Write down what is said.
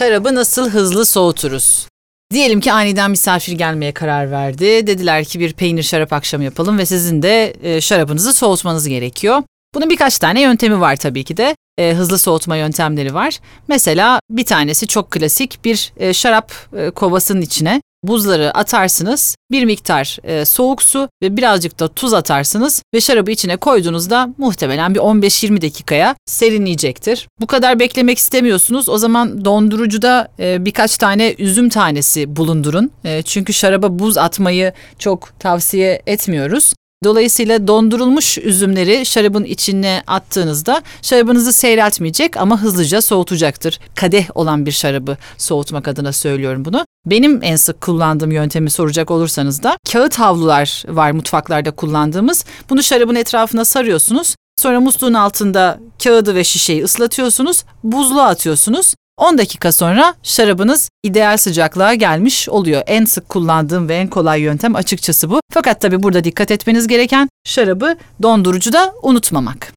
Şarabı nasıl hızlı soğuturuz? Diyelim ki aniden misafir gelmeye karar verdi. Dediler ki bir peynir şarap akşamı yapalım ve sizin de e, şarabınızı soğutmanız gerekiyor. Bunun birkaç tane yöntemi var tabii ki de. E, hızlı soğutma yöntemleri var. Mesela bir tanesi çok klasik bir e, şarap kovasının içine buzları atarsınız, bir miktar e, soğuk su ve birazcık da tuz atarsınız ve şarabı içine koyduğunuzda muhtemelen bir 15-20 dakikaya serinleyecektir. Bu kadar beklemek istemiyorsunuz. O zaman dondurucuda e, birkaç tane üzüm tanesi bulundurun. E, çünkü şaraba buz atmayı çok tavsiye etmiyoruz. Dolayısıyla dondurulmuş üzümleri şarabın içine attığınızda şarabınızı seyreltmeyecek ama hızlıca soğutacaktır. Kadeh olan bir şarabı soğutmak adına söylüyorum bunu. Benim en sık kullandığım yöntemi soracak olursanız da kağıt havlular var mutfaklarda kullandığımız. Bunu şarabın etrafına sarıyorsunuz. Sonra musluğun altında kağıdı ve şişeyi ıslatıyorsunuz, buzluğa atıyorsunuz. 10 dakika sonra şarabınız ideal sıcaklığa gelmiş oluyor. En sık kullandığım ve en kolay yöntem açıkçası bu. Fakat tabii burada dikkat etmeniz gereken şarabı dondurucuda unutmamak.